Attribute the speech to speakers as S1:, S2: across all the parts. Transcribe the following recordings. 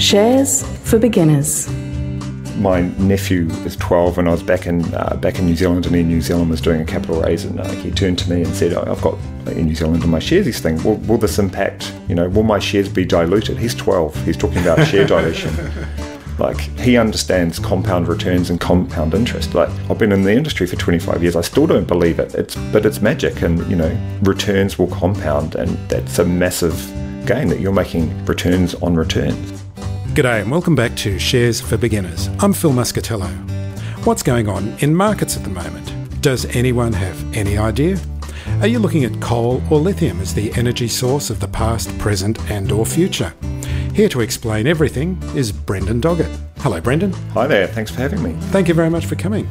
S1: Shares for beginners.
S2: my nephew is 12 and I was back in uh, back in New Zealand and Air New Zealand was doing a capital raise and uh, he turned to me and said oh, I've got Air New Zealand and my shares this thing. Will, will this impact you know will my shares be diluted? He's 12 he's talking about share dilution. Like he understands compound returns and compound interest. Like I've been in the industry for 25 years. I still don't believe it. It's but it's magic and you know returns will compound and that's a massive gain that you're making returns on returns
S3: G'day and welcome back to Shares for Beginners. I'm Phil Muscatello. What's going on in markets at the moment? Does anyone have any idea? Are you looking at coal or lithium as the energy source of the past, present and or future? Here to explain everything is Brendan Doggett. Hello Brendan.
S2: hi there thanks for having me
S3: Thank you very much for coming.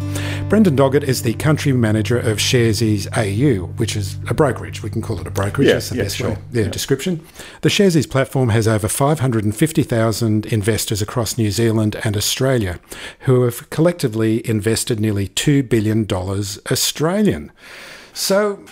S3: Brendan Doggett is the country manager of Sharesies AU, which is a brokerage. We can call it a brokerage.
S2: Yeah,
S3: That's the
S2: yeah,
S3: best
S2: sure.
S3: way. Yeah, description. The Sharesies platform has over 550,000 investors across New Zealand and Australia who have collectively invested nearly $2 billion Australian. So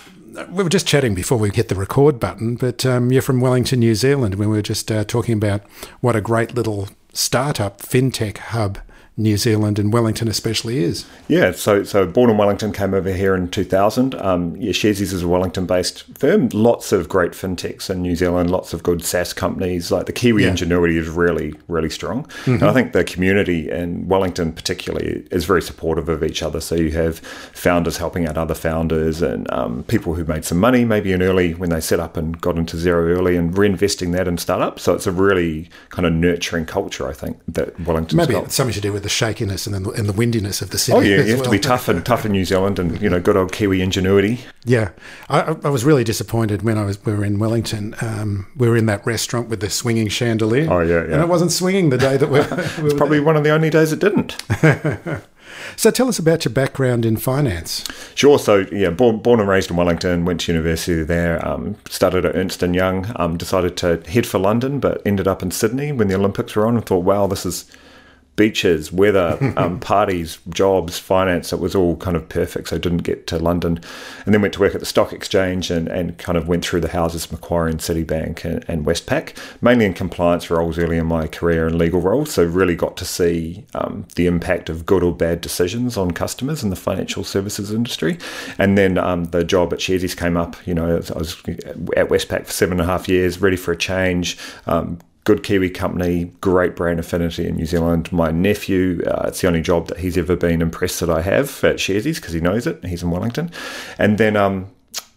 S3: we were just chatting before we hit the record button, but um, you're from Wellington, New Zealand. When we were just uh, talking about what a great little startup fintech hub New Zealand and Wellington especially is.
S2: Yeah, so so born in Wellington, came over here in 2000. Um, yeah, Sharesies is a Wellington-based firm. Lots of great fintechs in New Zealand. Lots of good SaaS companies. Like the Kiwi
S3: Yeah.
S2: ingenuity is really really strong. And I think the community in Wellington particularly is very supportive of each other. So you have founders helping out other founders and um, people who made some money maybe in early when they set up and got into Xero early and reinvesting that in startups. So it's a really kind of nurturing culture. I think that Wellington's
S3: Maybe
S2: got.
S3: something to do with the shakiness and the, and the windiness of the city.
S2: Oh yeah, you have to be tough and tough in New Zealand, and you know, good old Kiwi ingenuity.
S3: Yeah, I, I- was really disappointed when I was we were in Wellington. Um, we were in that restaurant with the swinging chandelier.
S2: Oh, yeah, yeah.
S3: and it wasn't swinging the day that we, we were
S2: Probably one of the only days it didn't.
S3: So tell us about your background in finance.
S2: Sure. So yeah, born, born and raised in Wellington, went to university there. Um, started at Ernst and Young. Um, decided to head for London, but ended up in Sydney when the Olympics were on, and thought, wow, this is beaches, weather, um, parties, jobs, finance. It was all kind of perfect. So I didn't get to London, and then went to work at the stock exchange and, and kind of went through the houses, Macquarie and Citibank and, and Westpac, mainly in compliance roles early in my career and legal roles. So really got to see um, the impact of good or bad decisions on customers in the financial services industry. And then um, the job at Sharesies came up. You know, I was at Westpac for seven and a half years, ready for a change. Good Kiwi company, great brand affinity in New Zealand. My nephew, uh, it's the only job that he's ever been impressed that I have at Sharesies because he knows it. He's in Wellington. And then um,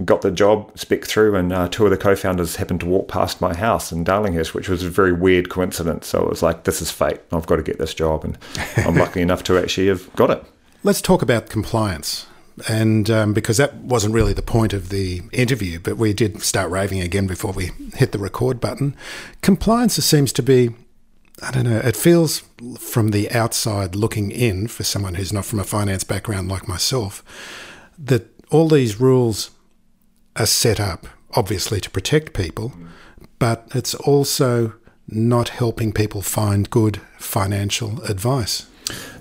S2: got the job spec through, and uh, two of the co founders happened to walk past my house in Darlinghurst, which was a very weird coincidence. So it was like, this is fate. I've got to get this job. And I'm lucky enough to actually have got it.
S3: Let's talk about compliance. And um, because that wasn't really the point of the interview, but we did start raving again before we hit the record button. Compliance seems to be, I don't know, it feels from the outside looking in for someone who's not from a finance background like myself, that all these rules are set up, obviously, to protect people, but it's also not helping people find good financial advice.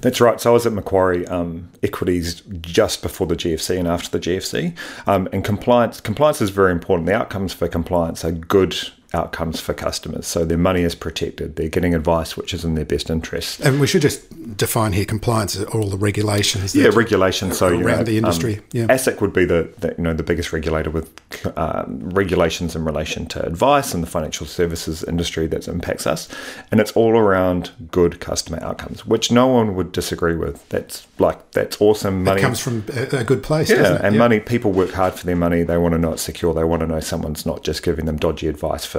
S2: That's right. So I was at Macquarie um, Equities just before the GFC and after the GFC. Um, and compliance compliance is very important. The outcomes for compliance are good outcomes for customers. So their money is protected. They're getting advice which is in their best interest.
S3: And we should just define here compliance are all the regulations.
S2: Yeah,
S3: that-
S2: regulation. So you
S3: around
S2: know,
S3: the industry,
S2: um,
S3: yeah.
S2: ASIC would be the, the you know the biggest regulator with um, regulations in relation to advice and the financial services industry that impacts us, and it's all around good customer outcomes, which no one would disagree with. That's like that's awesome.
S3: It
S2: Money
S3: comes from a, a good place,
S2: yeah,
S3: it?
S2: and
S3: Yeah.
S2: money. People work hard for their money. They want to know it's secure. They want to know someone's not just giving them dodgy advice for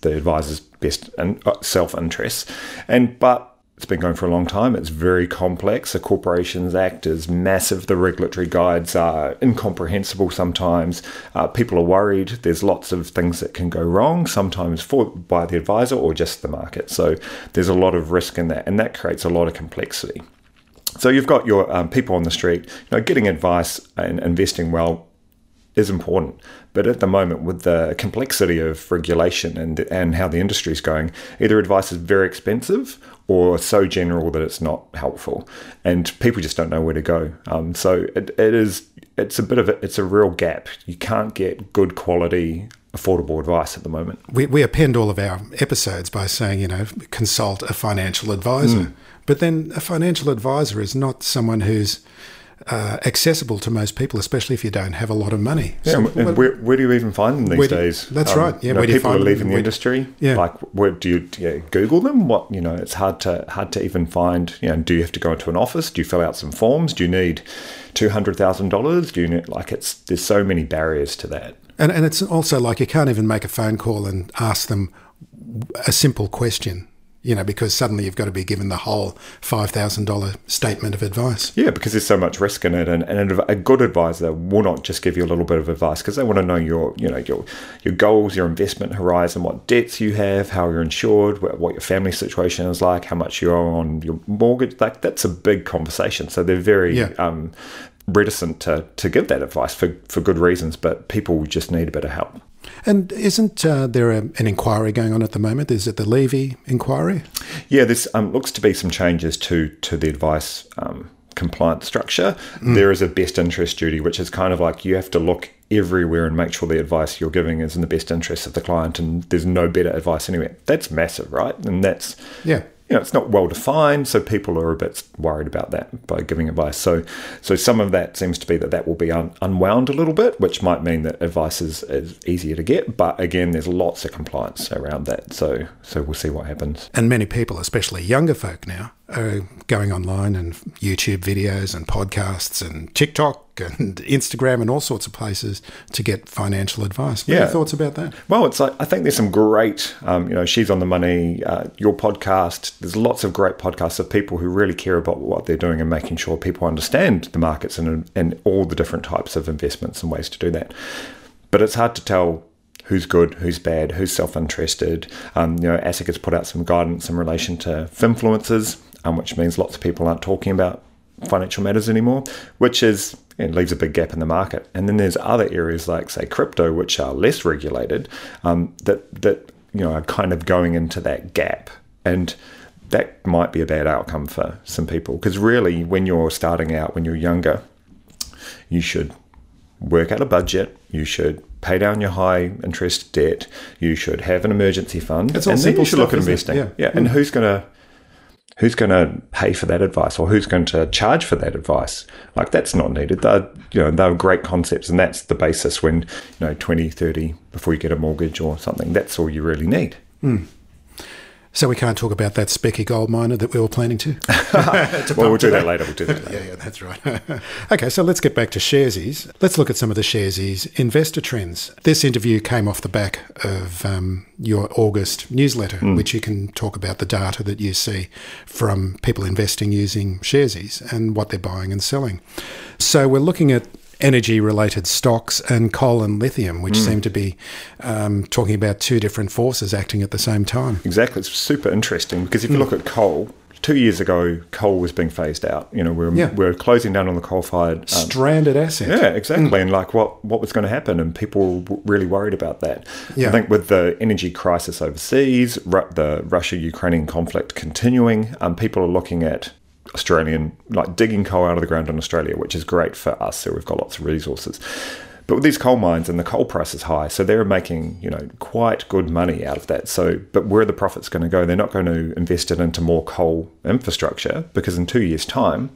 S2: the advisor's best and uh, self interests. And but it's been going for a long time. It's very complex. The Corporations Act is massive. The regulatory guides are incomprehensible sometimes. Uh, people are worried. There's lots of things that can go wrong, sometimes for by the advisor or just the market. So there's a lot of risk in that, and that creates a lot of complexity. So you've got your um, people on the street, you know, getting advice and investing well is important. But at the moment, with the complexity of regulation and and how the industry is going, either advice is very expensive or so general that it's not helpful, and people just don't know where to go. Um, so it, it is it's a bit of a, it's a real gap. You can't get good quality affordable advice at the moment.
S3: We, we append all of our episodes by saying, you know, consult a financial advisor. Mm. But then a financial advisor is not someone who's uh, accessible to most people, especially if you don't have a lot of money.
S2: Yeah, so, and where, where, do you even find them these
S3: do,
S2: days?
S3: That's um, right. Yeah,
S2: you know,
S3: where
S2: people
S3: are
S2: leaving
S3: them?
S2: the industry.
S3: Yeah.
S2: like where do you, do you, Google them? What you know, it's hard to hard to even find. You know, do you have to go into an office? Do you fill out some forms? Do you need two hundred thousand dollars? Do you need like it's there's so many barriers to that.
S3: And and it's also like you can't even make a phone call and ask them a simple question you know, because suddenly you've got to be given the whole $5,000 statement of advice.
S2: Yeah, because there's so much risk in it. And, and a good advisor will not just give you a little bit of advice because they want to know your, you know, your, your goals, your investment horizon, what debts you have, how you're insured, what your family situation is like, how much you owe on your mortgage. Like that's a big conversation. So they're very,
S3: yeah.
S2: um, reticent to, to give that advice for, for good reasons, but people just need a bit of help.
S3: And isn't uh, there a, an inquiry going on at the moment? Is it the Levy inquiry?
S2: Yeah, this um, looks to be some changes to to the advice um, compliance structure. Mm. There is a best interest duty, which is kind of like you have to look everywhere and make sure the advice you're giving is in the best interest of the client, and there's no better advice anywhere. That's massive, right? And that's
S3: yeah
S2: you know, it's not well defined, so people are a bit worried about that by giving advice. So, so some of that seems to be that that will be un- unwound a little bit, which might mean that advice is, is easier to get. But again, there's lots of compliance around that. So, so we'll see what happens.
S3: And many people, especially younger folk now, are going online and YouTube videos and podcasts and TikTok and Instagram and all sorts of places to get financial advice. What yeah. are your thoughts about that?
S2: Well, it's like, I think there's some great, um, you know, She's on the Money, uh, your podcast. There's lots of great podcasts of people who really care about what they're doing and making sure people understand the markets and, and all the different types of investments and ways to do that. But it's hard to tell who's good, who's bad, who's self-interested. Um, you know, ASIC has put out some guidance in relation to influencers, um, which means lots of people aren't talking about financial matters anymore, which is it leaves a big gap in the market. And then there's other areas like say crypto, which are less regulated, um, that that you know are kind of going into that gap, and that might be a bad outcome for some people because really, when you're starting out, when you're younger, you should work out a budget. You should pay down your high interest debt. You should have an emergency fund.
S3: It's all and then you
S2: should look at investing.
S3: Yeah.
S2: yeah. And who's going to who's going to pay for that advice or who's going to charge for that advice? Like that's not needed. They're you know they're great concepts and that's the basis when you know 20 30 before you get a mortgage or something that's all you really need.
S3: Mm. So we can't talk about that specky gold miner that we were planning to.
S2: to well, we'll do that later. We'll do that.
S3: Later. yeah, yeah, that's right. okay, so let's get back to Sharesies. Let's look at some of the Sharesies investor trends. This interview came off the back of um, your August newsletter, mm. which you can talk about the data that you see from people investing using Sharesies and what they're buying and selling. So we're looking at energy related stocks and coal and lithium, which mm. seem to be um, talking about two different forces acting at the same time.
S2: Exactly. It's super interesting because if you mm. look at coal, two years ago, coal was being phased out. You know, we are yeah. we are closing down on the coal fired um,
S3: stranded asset.
S2: Yeah, exactly. Mm. And like, what what was going to happen? And people were really worried about that. Yeah. I think with the energy crisis overseas, Ru- the Russia Ukrainian conflict continuing, um, people are looking at Australian, like digging coal out of the ground in Australia, which is great for us. So we've got lots of resources. But with these coal mines and the coal price is high, so they're making you know quite good money out of that. So, but where are the profits going to go? They're not going to invest it into more coal infrastructure because in two years' time,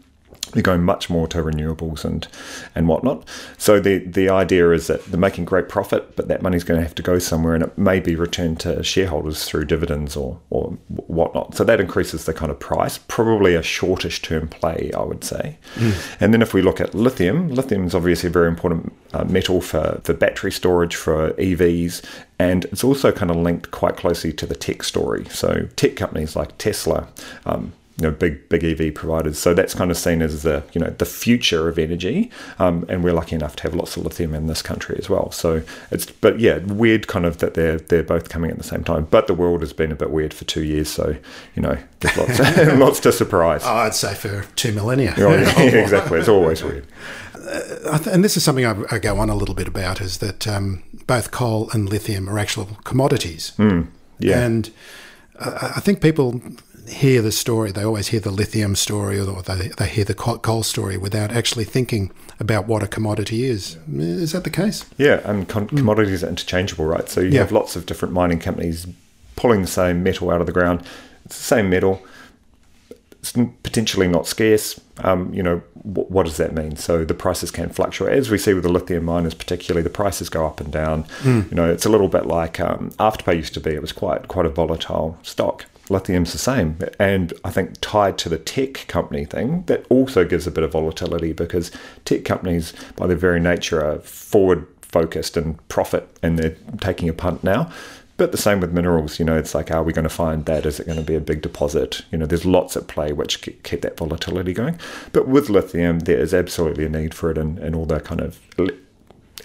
S2: they're going much more to renewables and and whatnot. So the the idea is that they're making great profit, but that money's going to have to go somewhere, and it may be returned to shareholders through dividends or or whatnot. So that increases the kind of price. Probably a shortish term play, I would say. Mm. And then if we look at lithium, lithium is obviously a very important uh, metal for for battery storage for EVs, and it's also kind of linked quite closely to the tech story. So tech companies like Tesla. Um, you know, big big EV providers. So that's kind of seen as the you know the future of energy, um, and we're lucky enough to have lots of lithium in this country as well. So it's but yeah, weird kind of that they're they're both coming at the same time. But the world has been a bit weird for two years, so you know there's lots lots to surprise.
S3: Oh, I'd say for two millennia.
S2: Oh, yeah, exactly, it's always weird.
S3: Uh, and this is something I, I, go on a little bit about is that um, both coal and lithium are actual commodities.
S2: Mm, yeah.
S3: And uh, I think people hear the story, they always hear the lithium story or they, they hear the coal story without actually thinking about what a commodity is. Is that the case?
S2: Yeah, and con- mm. commodities are interchangeable, right? So you yeah. have lots of different mining companies pulling the same metal out of the ground. It's the same metal. It's potentially not scarce. Um, you know, w- what does that mean? So the prices can fluctuate. As we see with the lithium miners, particularly, the prices go up and down.
S3: Mm.
S2: You know, it's a little bit like um, Afterpay used to be. It was quite quite a volatile stock lithium's the same. And I think tied to the tech company thing, that also gives a bit of volatility because tech companies, by their very nature, are forward focused and profit and they're taking a punt now. But the same with minerals, you know, it's like, are we going to find that? Is it going to be a big deposit? You know, there's lots at play which keep that volatility going. But with lithium, there is absolutely a need for it in, in all the kind of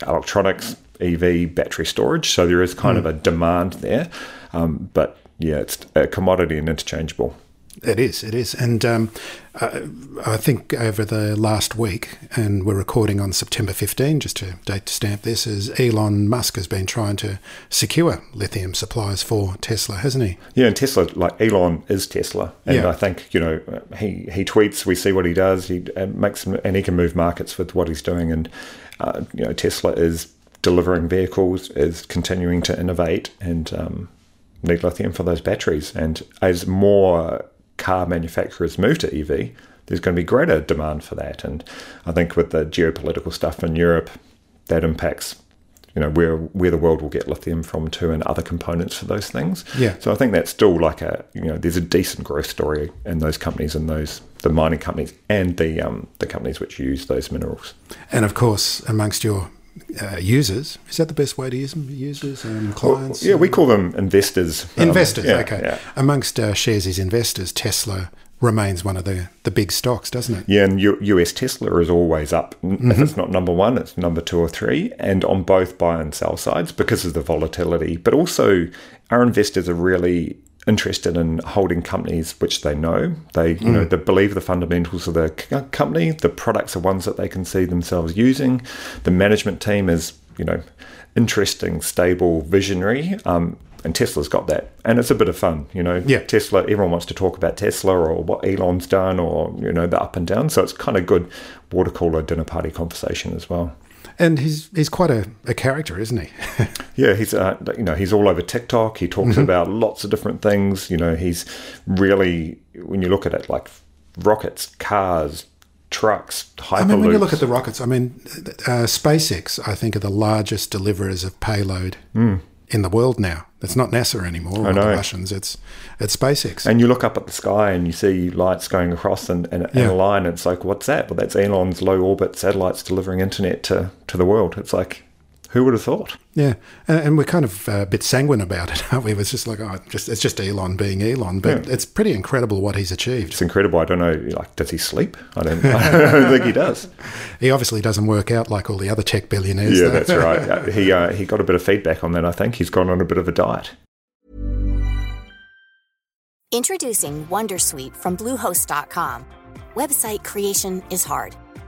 S2: electronics, EV, battery storage. So there is kind mm. of a demand there. Um, but yeah, it's a commodity and interchangeable.
S3: It is, it is. And um, I, I, think over the last week, and we're recording on September 15, just to date to stamp this, is Elon Musk has been trying to secure lithium supplies for Tesla, hasn't he?
S2: Yeah, and Tesla, like Elon is Tesla. And yeah. I think, you know, he, he tweets, we see what he does, he makes, and he can move markets with what he's doing. And, uh, you know, Tesla is delivering vehicles, is continuing to innovate, and, um, need lithium for those batteries. And as more car manufacturers move to EV, there's going to be greater demand for that. And I think with the geopolitical stuff in Europe, that impacts you know where where the world will get lithium from too and other components for those things.
S3: Yeah.
S2: So I think that's still like a you know there's a decent growth story in those companies and those the mining companies and the um the companies which use those minerals.
S3: And of course, amongst your uh, users. Is that the best way to use them? Users and clients?
S2: Well, yeah, we call them investors.
S3: Investors,
S2: um, yeah,
S3: okay.
S2: Yeah.
S3: Amongst uh, shares investors, Tesla remains one of the, the big stocks, doesn't it?
S2: Yeah, and U- US Tesla is always up. Mm-hmm. If it's not number one, it's number two or three, and on both buy and sell sides because of the volatility. But also, our investors are really interested in holding companies which they know. They, you mm. know, they believe the fundamentals of the company. The products are ones that they can see themselves using. The management team is, you know, interesting, stable, visionary. Um, and Tesla's got that, and it's a bit of fun, you know.
S3: Yeah.
S2: Tesla. Everyone wants to talk about Tesla or what Elon's done, or you know, the up and down. So it's kind of good water cooler dinner party conversation as well.
S3: And he's he's quite a, a character, isn't he?
S2: yeah, he's uh, you know he's all over TikTok. He talks mm-hmm. about lots of different things. You know, he's really when you look at it, like rockets, cars, trucks, hyperloops. I
S3: mean, when you look at the rockets, I mean, uh, SpaceX, I think, are the largest deliverers of payload
S2: mm
S3: in the world now. It's not NASA anymore or the Russians. It's it's SpaceX.
S2: And you look up at the sky and you see lights going across and, and, yeah. and a line. It's like, what's that? Well, that's Elon's low orbit satellites delivering internet to, to the world. It's like, who would have thought?
S3: Yeah, and we're kind of a bit sanguine about it, aren't we? It's just like, oh, just it's just Elon being Elon, but yeah. it's pretty incredible what he's achieved.
S2: It's incredible. I don't know, like, does he sleep? I don't, I don't think he does.
S3: He obviously doesn't work out like all the other tech billionaires.
S2: Yeah, though. that's right. He uh, he got a bit of feedback on that. I think he's gone on a bit of a diet.
S4: Introducing WonderSuite from Bluehost.com. Website creation is hard.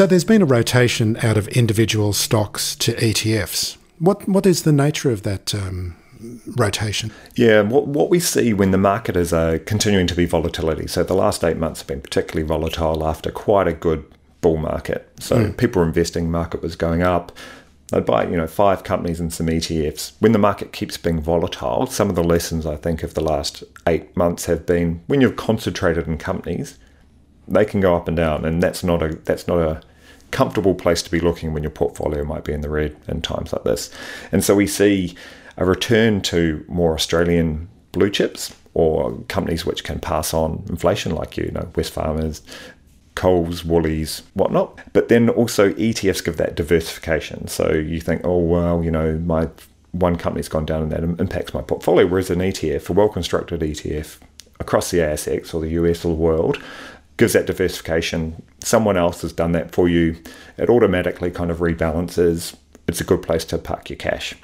S3: So there's been a rotation out of individual stocks to ETFs. What what is the nature of that um, rotation?
S2: Yeah, what, what we see when the market is uh, continuing to be volatility. So the last eight months have been particularly volatile after quite a good bull market. So mm. people were investing, market was going up. They'd buy, you know, five companies and some ETFs. When the market keeps being volatile, some of the lessons I think of the last eight months have been when you're concentrated in companies, they can go up and down, and that's not a that's not a comfortable place to be looking when your portfolio might be in the red in times like this. And so we see a return to more Australian blue chips or companies which can pass on inflation, like you know Wesfarmers, Coles, Woolies, whatnot. But then also ETFs give that diversification. So you think, oh well, you know my one company's gone down and that impacts my portfolio. Whereas an ETF, a well constructed ETF across the ASX or the US or the world, gives that diversification. Someone else has done that for you. It automatically kind of rebalances. It's a good place to park your cash.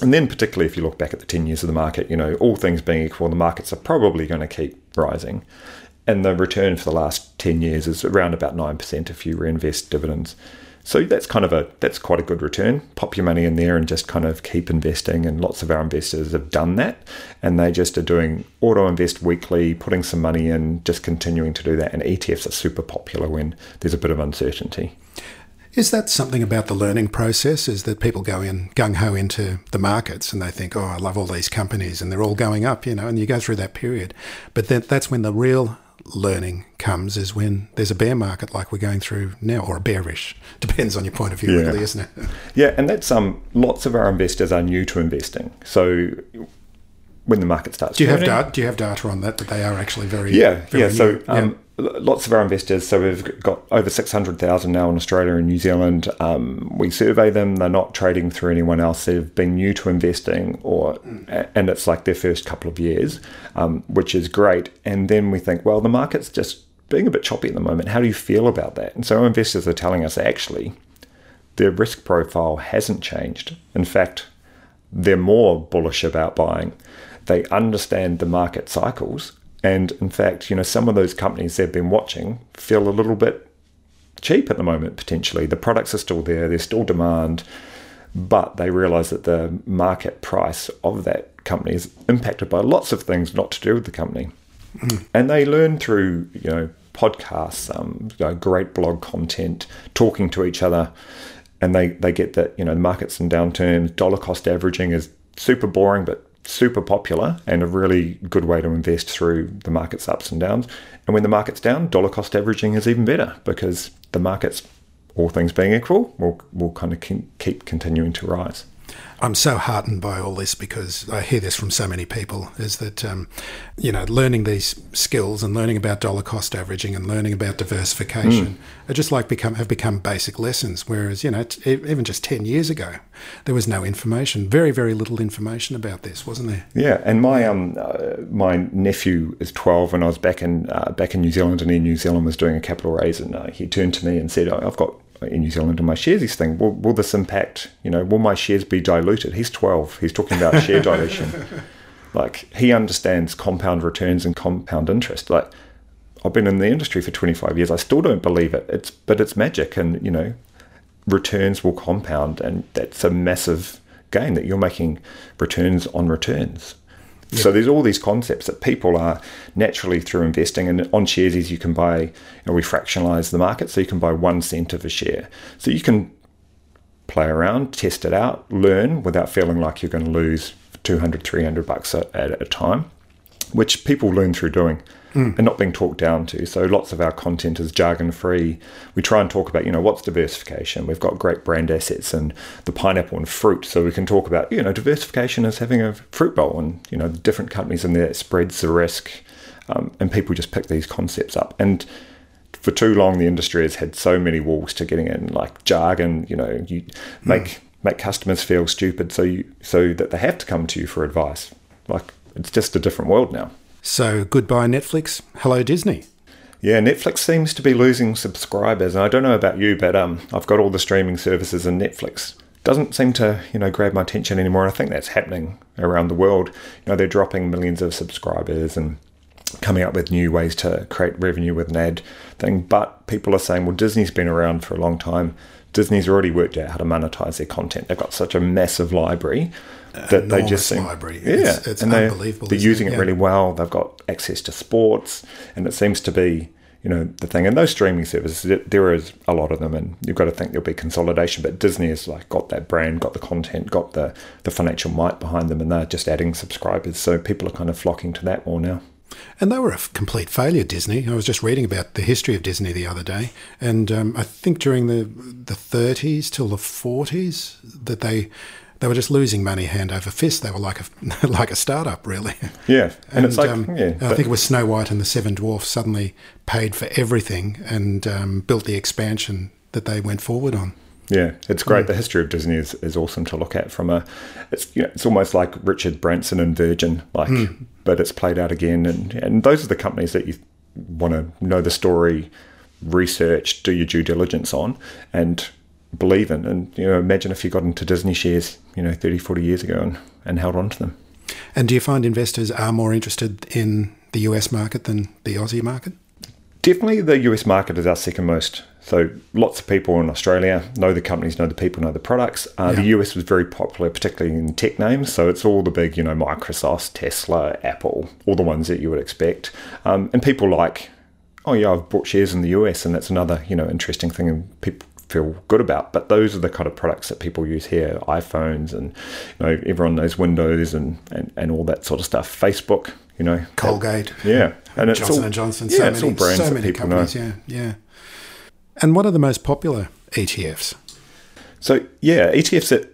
S2: And then, particularly if you look back at the 10 years of the market, you know, all things being equal, the markets are probably going to keep rising. And the return for the last 10 years is around about 9% if you reinvest dividends. So that's kind of a that's quite a good return. Pop your money in there and just kind of keep investing. And lots of our investors have done that, and they just are doing auto invest weekly, putting some money in, just continuing to do that. And ETFs are super popular when there's a bit of uncertainty.
S3: Is that something about the learning process? Is that people go in gung ho into the markets and they think, oh, I love all these companies and they're all going up, you know, and you go through that period. But then that's when the real learning comes is when there's a bear market like we're going through now, or a bearish. Depends on your point of view, yeah. really, isn't it?
S2: Yeah, and that's um lots of our investors are new to investing. So when the market starts,
S3: do you turning, have data? Do you have data on that that they are actually very
S2: yeah
S3: very
S2: yeah? So um, lots of our investors, so we've got over 600,000 now in Australia and New Zealand. Um, we survey them, they're not trading through anyone else. They've been new to investing, or and it's like their first couple of years, um, which is great. And then we think, well, the market's just being a bit choppy at the moment. How do you feel about that? And so our investors are telling us actually their risk profile hasn't changed. In fact, they're more bullish about buying. They understand the market cycles and in fact, you know, some of those companies they've been watching feel a little bit cheap at the moment, potentially. The products are still there, there's still demand, but they realize that the market price of that company is impacted by lots of things not to do with the company. Mm. And they learn through, you know, podcasts, um, you know, great blog content, talking to each other, and they, they get that, you know, the market's in downturns, dollar cost averaging is super boring, but super popular and a really good way to invest through the market's ups and downs. And when the market's down, dollar cost averaging is even better because the market's, all things being equal, will will kind of keep continuing to rise.
S3: I'm so heartened by all this because I hear this from so many people is that, um, you know, learning these skills and learning about dollar cost averaging and learning about diversification mm. are just like become have become basic lessons. Whereas, you know, t- even just 10 years ago, there was no information, very, very little information about this, wasn't there?
S2: Yeah. And my, um, uh, my nephew is 12 and I was back in, uh, back in New Zealand and Air New Zealand was doing a capital raise and uh, he turned to me and said, I've got Air New Zealand and my shares, he's thinking, will, will this impact, you know, will my shares be diluted? He's 12. He's talking about share dilution. Like, he understands compound returns and compound interest. Like, I've been in the industry for 25 years. I still don't believe it. It's But it's magic. And, you know, returns will compound. And that's a massive gain that you're making returns on returns. So there's all these concepts that people are naturally through investing, and on Sharesies you can buy. You know, we fractionalize the market, so you can buy one cent of a share. So you can play around, test it out, learn without feeling like you're going to lose 200, 300 bucks at, at a time, which people learn through doing mm. and not being talked down to. So lots of our content is jargon free. We try and talk about, you know, what's diversification. We've got great brand assets and the pineapple and fruit. So we can talk about, you know, diversification is having a fruit bowl and, you know, the different companies in there spreads the risk. Um, and people just pick these concepts up. And for too long, the industry has had so many walls to getting in, like jargon, you know, you make. Mm. Make customers feel stupid, so you so that they have to come to you for advice. Like it's just a different world now.
S3: So goodbye Netflix, hello Disney.
S2: Yeah, Netflix seems to be losing subscribers. And I don't know about you, but um, I've got all the streaming services and Netflix doesn't seem to, you know, grab my attention anymore. I think that's happening around the world. You know, they're dropping millions of subscribers and coming up with new ways to create revenue with an ad thing. But people are saying, well, Disney's been around for a long time. Disney's already worked out how to monetize their content. They've got such a massive library that they just
S3: seem, library.
S2: Yeah,
S3: it's, it's
S2: and
S3: unbelievable.
S2: They're, they're using it, it really well. They've got access to sports, and it seems to be you know the thing. And those streaming services, there is a lot of them, and you've got to think there'll be consolidation. But Disney has like got that brand, got the content, got the the financial might behind them, and they're just adding subscribers. So people are kind of flocking to that more now.
S3: And they were a complete failure, Disney. I was just reading about the history of Disney the other day, and um, I think during the the 30s till the 40s that they they were just losing money hand over fist. They were like a like a startup, really.
S2: Yeah, and, and it's like um, yeah,
S3: I think it was Snow White and the Seven Dwarfs suddenly paid for everything and um, built the expansion that they went forward on.
S2: Yeah, it's great. Mm. The history of Disney is, is awesome to look at from a. It's you know, it's almost like Richard Branson and Virgin, like, mm. but it's played out again, and and those are the companies that you want to know the story, research, do your due diligence on, and believe in. And you know, imagine if you got into Disney shares, you know, 30, 40 years ago, and, and held on to them.
S3: And do you find investors are more interested in the US market than the Aussie market?
S2: Definitely, the US market is our second most so lots of people in Australia know the companies, know the people, know the products. Uh, yeah. The US was very popular, particularly in tech names. So it's all the big, you know, Microsoft, Tesla, Apple, all the ones that you would expect. Um, and people like, oh yeah, I've bought shares in the US, and that's another, you know, interesting thing, and people feel good about. But those are the kind of products that people use here: iPhones, and you know, everyone knows Windows and and, and all that sort of stuff. Facebook, you know,
S3: Colgate,
S2: that, yeah,
S3: and it's Johnson all, and Johnson. Yeah, so it's many, all brands so that people companies, know. Yeah, yeah. And what are the most popular ETFs?
S2: So, yeah, ETFs at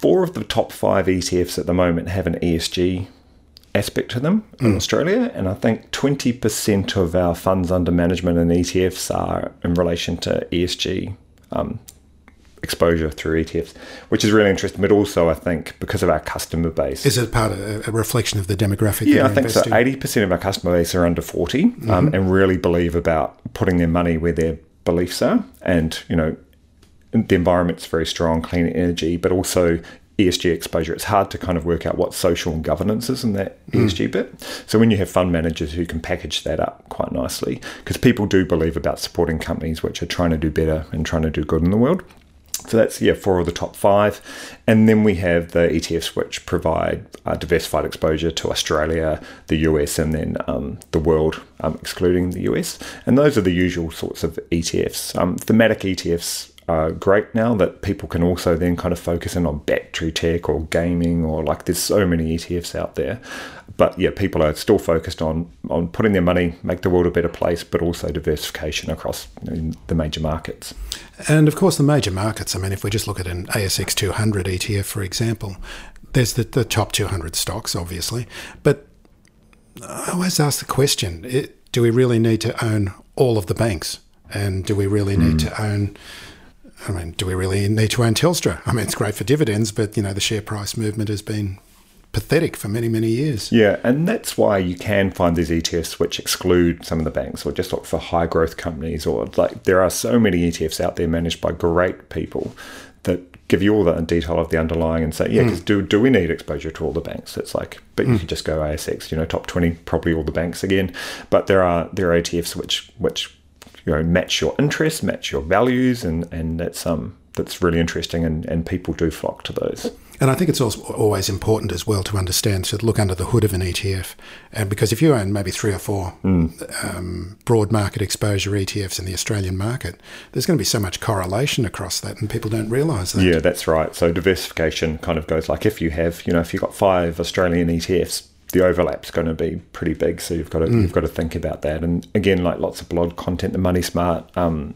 S2: four of the top five ETFs at the moment have an ESG aspect to them mm. in Australia. And I think 20% of our funds under management and ETFs are in relation to ESG um, exposure through ETFs, which is really interesting. But also, I think because of our customer base,
S3: is it part of a reflection of the demographic?
S2: Yeah, I think investing? so. Eighty percent of our customer base are under 40 um, mm-hmm. um, and really believe about putting their money where their beliefs are. And, you know, the environment's very strong, clean energy, but also ESG exposure. It's hard to kind of work out what social and governance is in that mm. ESG bit. So when you have fund managers who can package that up quite nicely, because people do believe about supporting companies which are trying to do better and trying to do good in the world. So that's yeah four of the top five, and then we have the ETFs which provide uh, diversified exposure to Australia, the US, and then um, the world, um, excluding the US. And those are the usual sorts of ETFs. Um, thematic ETFs are great now that people can also then kind of focus in on battery tech or gaming or like there's so many ETFs out there but yeah, people are still focused on on putting their money, make the world a better place, but also diversification across the major markets.
S3: And of course, the major markets. I mean, if we just look at an ASX 200 ETF, for example, there's the, the top 200 stocks, obviously. But I always ask the question: it, Do we really need to own all of the banks? And do we really need mm. to own? I mean, do we really need to own Telstra? I mean, it's great for dividends, but you know, the share price movement has been pathetic for many, many years.
S2: Yeah, and that's why you can find these ETFs which exclude some of the banks or just look for high growth companies or like there are so many ETFs out there managed by great people that give you all the detail of the underlying and say, yeah, because mm. do, do we need exposure to all the banks? It's like, but mm. you could just go ASX, you know, top 20, probably all the banks again. But there are there are ETFs which which you know match your interests, match your values, and and that's um that's really interesting, and and people do flock to those.
S3: And I think it's also always important as well to understand to look under the hood of an ETF, and because if you own maybe three or four mm. um, broad market exposure ETFs in the Australian market, there's going to be so much correlation across that, and people don't realise that.
S2: Yeah, that's right. So diversification kind of goes like if you have, you know, if you've got five Australian ETFs, the overlap's going to be pretty big. So you've got to mm. you've got to think about that. And again, like lots of blog content, the Money Smart um,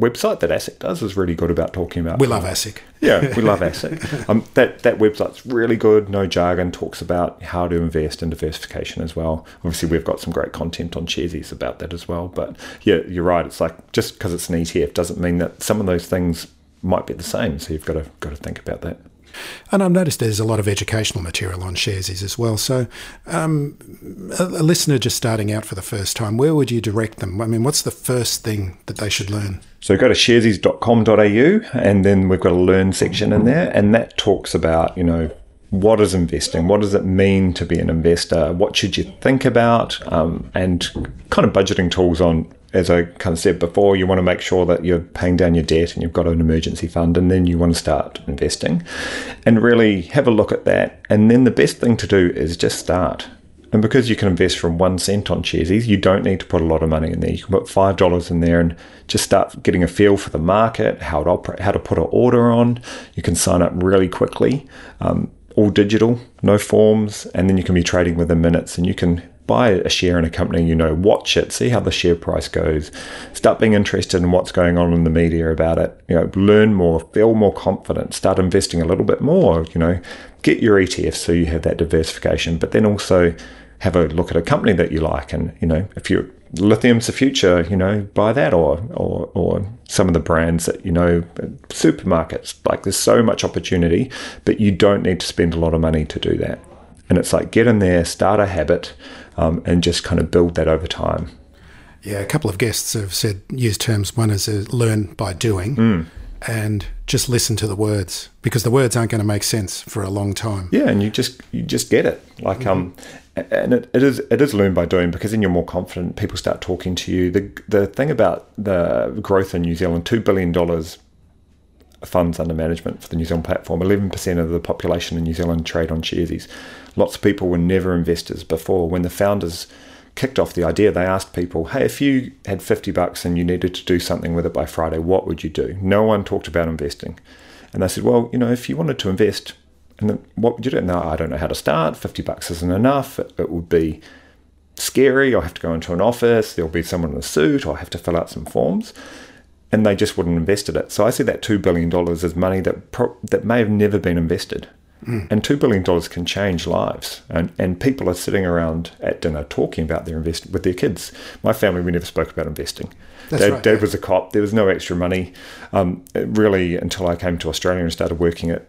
S2: website that ASIC does is really good about talking about.
S3: We love ASIC.
S2: Yeah, we love ASIC. Um, that that website's really good. No jargon. Talks about how to invest in diversification as well. Obviously, we've got some great content on Sharesies about that as well. But yeah, you're right. It's like just because it's an ETF doesn't mean that some of those things might be the same. So you've got to got to think about that.
S3: And I've noticed there's a lot of educational material on Sharesies as well. So, um, a, a, listener just starting out for the first time, where would you direct them? I mean, what's the first thing that they should learn?
S2: So, go to sharesies.com.au and then we've got a learn section in there, and that talks about, you know, what is investing? What does it mean to be an investor? What should you think about? Um, and kind of budgeting tools on as I kind of said before, you want to make sure that you're paying down your debt and you've got an emergency fund, and then you want to start investing and really have a look at that. And then the best thing to do is just start. And because you can invest from one cent on Sharesies, you don't need to put a lot of money in there. You can put five dollars in there and just start getting a feel for the market, how to operate, how to put an order on. You can sign up really quickly, um, all digital, no forms, and then you can be trading within minutes. And you can buy a share in a company, you know, watch it, see how the share price goes, start being interested in what's going on in the media about it, you know, learn more, feel more confident, start investing a little bit more, you know, get your ETFs so you have that diversification, but then also have a look at a company that you like and, you know, if you're lithium's the future, you know, buy that or, or, or some of the brands that, you know, supermarkets. Like there's so much opportunity, but you don't need to spend a lot of money to do that. And it's like get in there, start a habit, um, and just kind of build that over time.
S3: Yeah, a couple of guests have said use terms. One is learn by doing,
S2: Mm.
S3: and just listen to the words because the words aren't going to make sense for a long time.
S2: Yeah, and you just you just get it. Like um, and it, it is it is learn by doing because then you're more confident. People start talking to you. The the thing about the growth in New Zealand, two billion dollars funds under management for the New Zealand platform. Eleven percent of the population in New Zealand trade on Sharesies. Lots of people were never investors before. When the founders kicked off the idea, they asked people, "Hey, if you had fifty bucks and you needed to do something with it by Friday, what would you do?" No one talked about investing, and they said, "Well, you know, if you wanted to invest." And then what would you do? No, I don't know how to start. 50 bucks isn't enough. It, it would be scary. I'll have to go into an office. There'll be someone in a suit. I'll have to fill out some forms. And they just wouldn't invest in it. So I see that $2 billion as money that pro- that may have never been invested. And $2 billion can change lives. And, and people are sitting around at dinner talking about their invest with their kids. My family, we never spoke about investing.
S3: That's
S2: Dad,
S3: right,
S2: Dad
S3: yeah.
S2: was a cop. There was no extra money. Um, really, until I came to Australia and started working at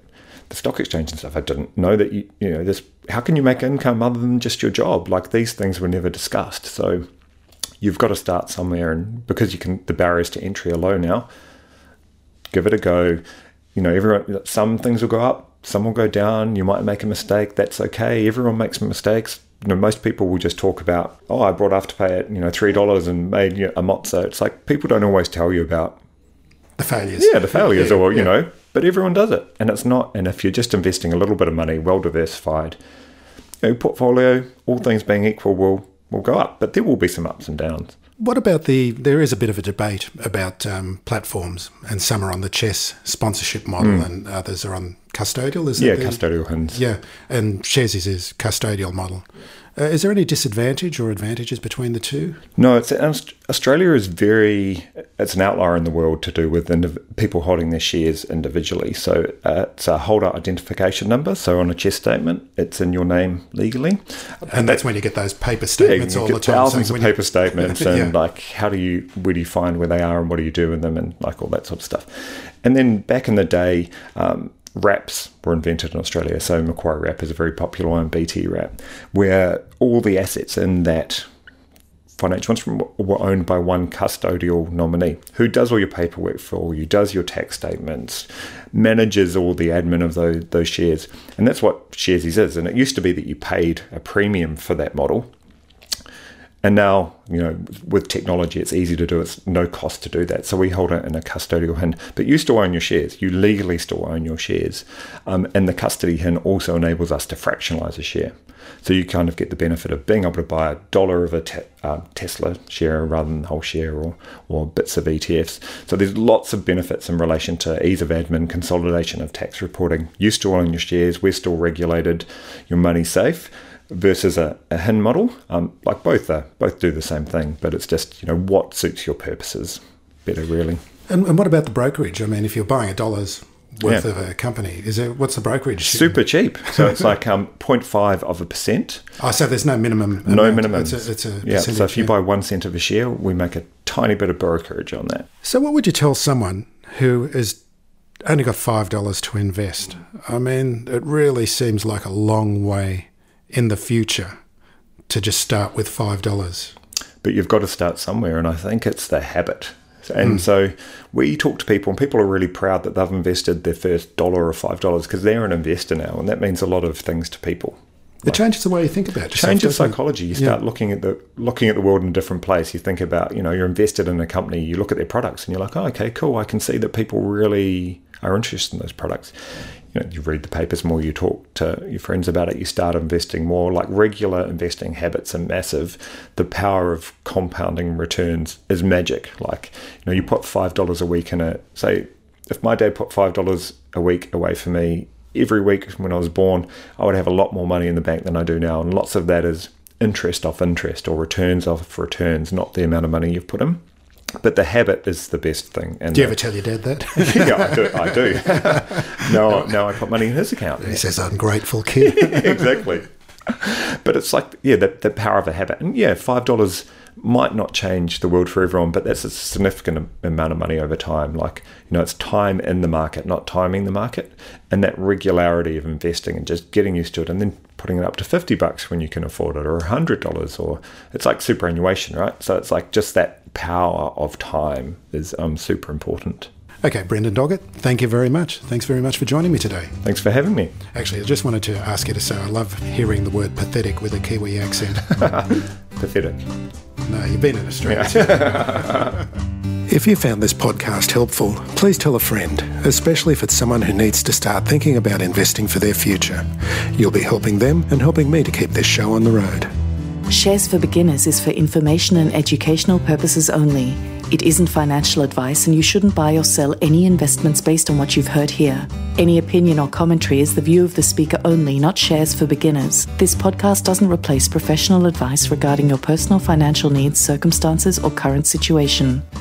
S2: the stock exchange and stuff, I didn't know that you, you know, this. How can you make income other than just your job? Like these things were never discussed. So you've got to start somewhere, and because you can, the barriers to entry are low now. Give it a go. You know, everyone. Some things will go up, some will go down. You might make a mistake. That's okay. Everyone makes mistakes. You know, most people will just talk about, oh, I brought Afterpay at you know three dollars and made you know, a mozza. It's like people don't always tell you about
S3: The failures.
S2: yeah, the failures,
S3: Yeah,
S2: or you
S3: yeah.
S2: know, but everyone does it, and it's not. And if you're just investing a little bit of money, well diversified, you know, portfolio, all things being equal, will will go up, but there will be some ups and downs.
S3: What about the? There is a bit of a debate about um, platforms, and some are on the CHESS sponsorship model, and others are on custodial. Is.
S2: Yeah, custodial HINs.
S3: Yeah, and Sharesies is custodial model. Uh, is there any disadvantage or advantages between the two?
S2: No, it's Australia is very. It's an outlier in the world to do with indiv- people holding their shares individually. So uh, it's a holder identification number. So on a CHESS statement, it's in your name legally.
S3: And that's when you get those paper statements Yeah, all
S2: get
S3: the time.
S2: thousands of
S3: when you-
S2: paper statements and
S3: Yeah.
S2: like how do you where do you find where they are and what do you do with them and like all that sort of stuff. And then back in the day, um, wraps were invented in Australia. So Macquarie Wrap is a very popular one, BT Wrap, where all the assets in that financial instrument were owned by one custodial nominee who does all your paperwork for you, does your tax statements, manages all the admin of those, those shares. And that's what Sharesies is. And it used to be that you paid a premium for that model. And now, you know, with technology, it's easy to do. It's no cost to do that. So we hold it in a custodial HIN. But you still own your shares. You legally still own your shares. Um, and the custody HIN also enables us to fractionalize a share. So you kind of get the benefit of being able to buy a dollar of a te- uh, Tesla share rather than the whole share or, or bits of ETFs. So there's lots of benefits in relation to ease of admin, consolidation of tax reporting. You still own your shares. We're still regulated. Your money's safe versus a, a HIN model. Um, like both are, both do the same thing, but it's just you know what suits your purposes better, really.
S3: And, and what about the brokerage? I mean, if you're buying a dollar's worth
S2: Yeah.
S3: of a company, is it what's the brokerage?
S2: Super cheap. So it's like um, 0.5 of a percent.
S3: Oh, so there's no minimum.
S2: No
S3: amount.
S2: minimum.
S3: It's a, it's a
S2: yeah. So if you
S3: yeah.
S2: buy one cent of a share, we make a tiny bit of brokerage on that.
S3: So, what would you tell someone who has only got five dollars to invest? I mean, it really seems like a long way in the future to just start with five dollars.
S2: but you've got to start somewhere, and I think it's the habit. And mm. so we talk to people, and people are really proud that they've invested their first dollar or five dollars because they're an investor now, and that means a lot of things to people.
S3: It changes the way you think about yourself.
S2: changes
S3: doesn't
S2: psychology. You
S3: Yeah.
S2: start looking at the looking at the world in a different place. You think about, you know, you're invested in a company. You look at their products, and you're like, oh, okay, cool. I can see that people really are interested in those products. You know, you read the papers more. You talk to your friends about it. You start investing more. Like regular investing habits are massive. The power of compounding returns is magic. Like, you know, you put five dollars a week in a say. If my dad put five dollars a week away for me every week when I was born, I would have a lot more money in the bank than I do now. And lots of that is interest off interest or returns off returns, not the amount of money you've put in. But the habit is the best thing. And
S3: Do you ever tell your dad that?
S2: yeah, I do. I do. now, now I put money in his account.
S3: he says, ungrateful kid.
S2: exactly. But it's like, yeah, the, the power of a habit. And yeah, $5 might not change the world for everyone, but that's a significant amount of money over time. Like, you know, it's time in the market, not timing the market. And that regularity of investing and just getting used to it and then putting it up to 50 bucks when you can afford it or $100 or it's like superannuation, right? So it's like just that power of time is um, super important.
S3: okay, Brendan Doggett, thank you very much. Thanks very much for joining me today.
S2: Thanks for having me.
S3: Actually, I just wanted to ask you to say I love hearing the word pathetic with a Kiwi accent.
S2: Pathetic.
S3: no, you've been in Australia. If you found this podcast helpful, please tell a friend, especially if it's someone who needs to start thinking about investing for their future. You'll be helping them and helping me to keep this show on the road.
S1: Shares for Beginners is for information and educational purposes only. It isn't financial advice, and you shouldn't buy or sell any investments based on what you've heard here. Any opinion or commentary is the view of the speaker only, not Shares for Beginners. This podcast doesn't replace professional advice regarding your personal financial needs, circumstances, or current situation.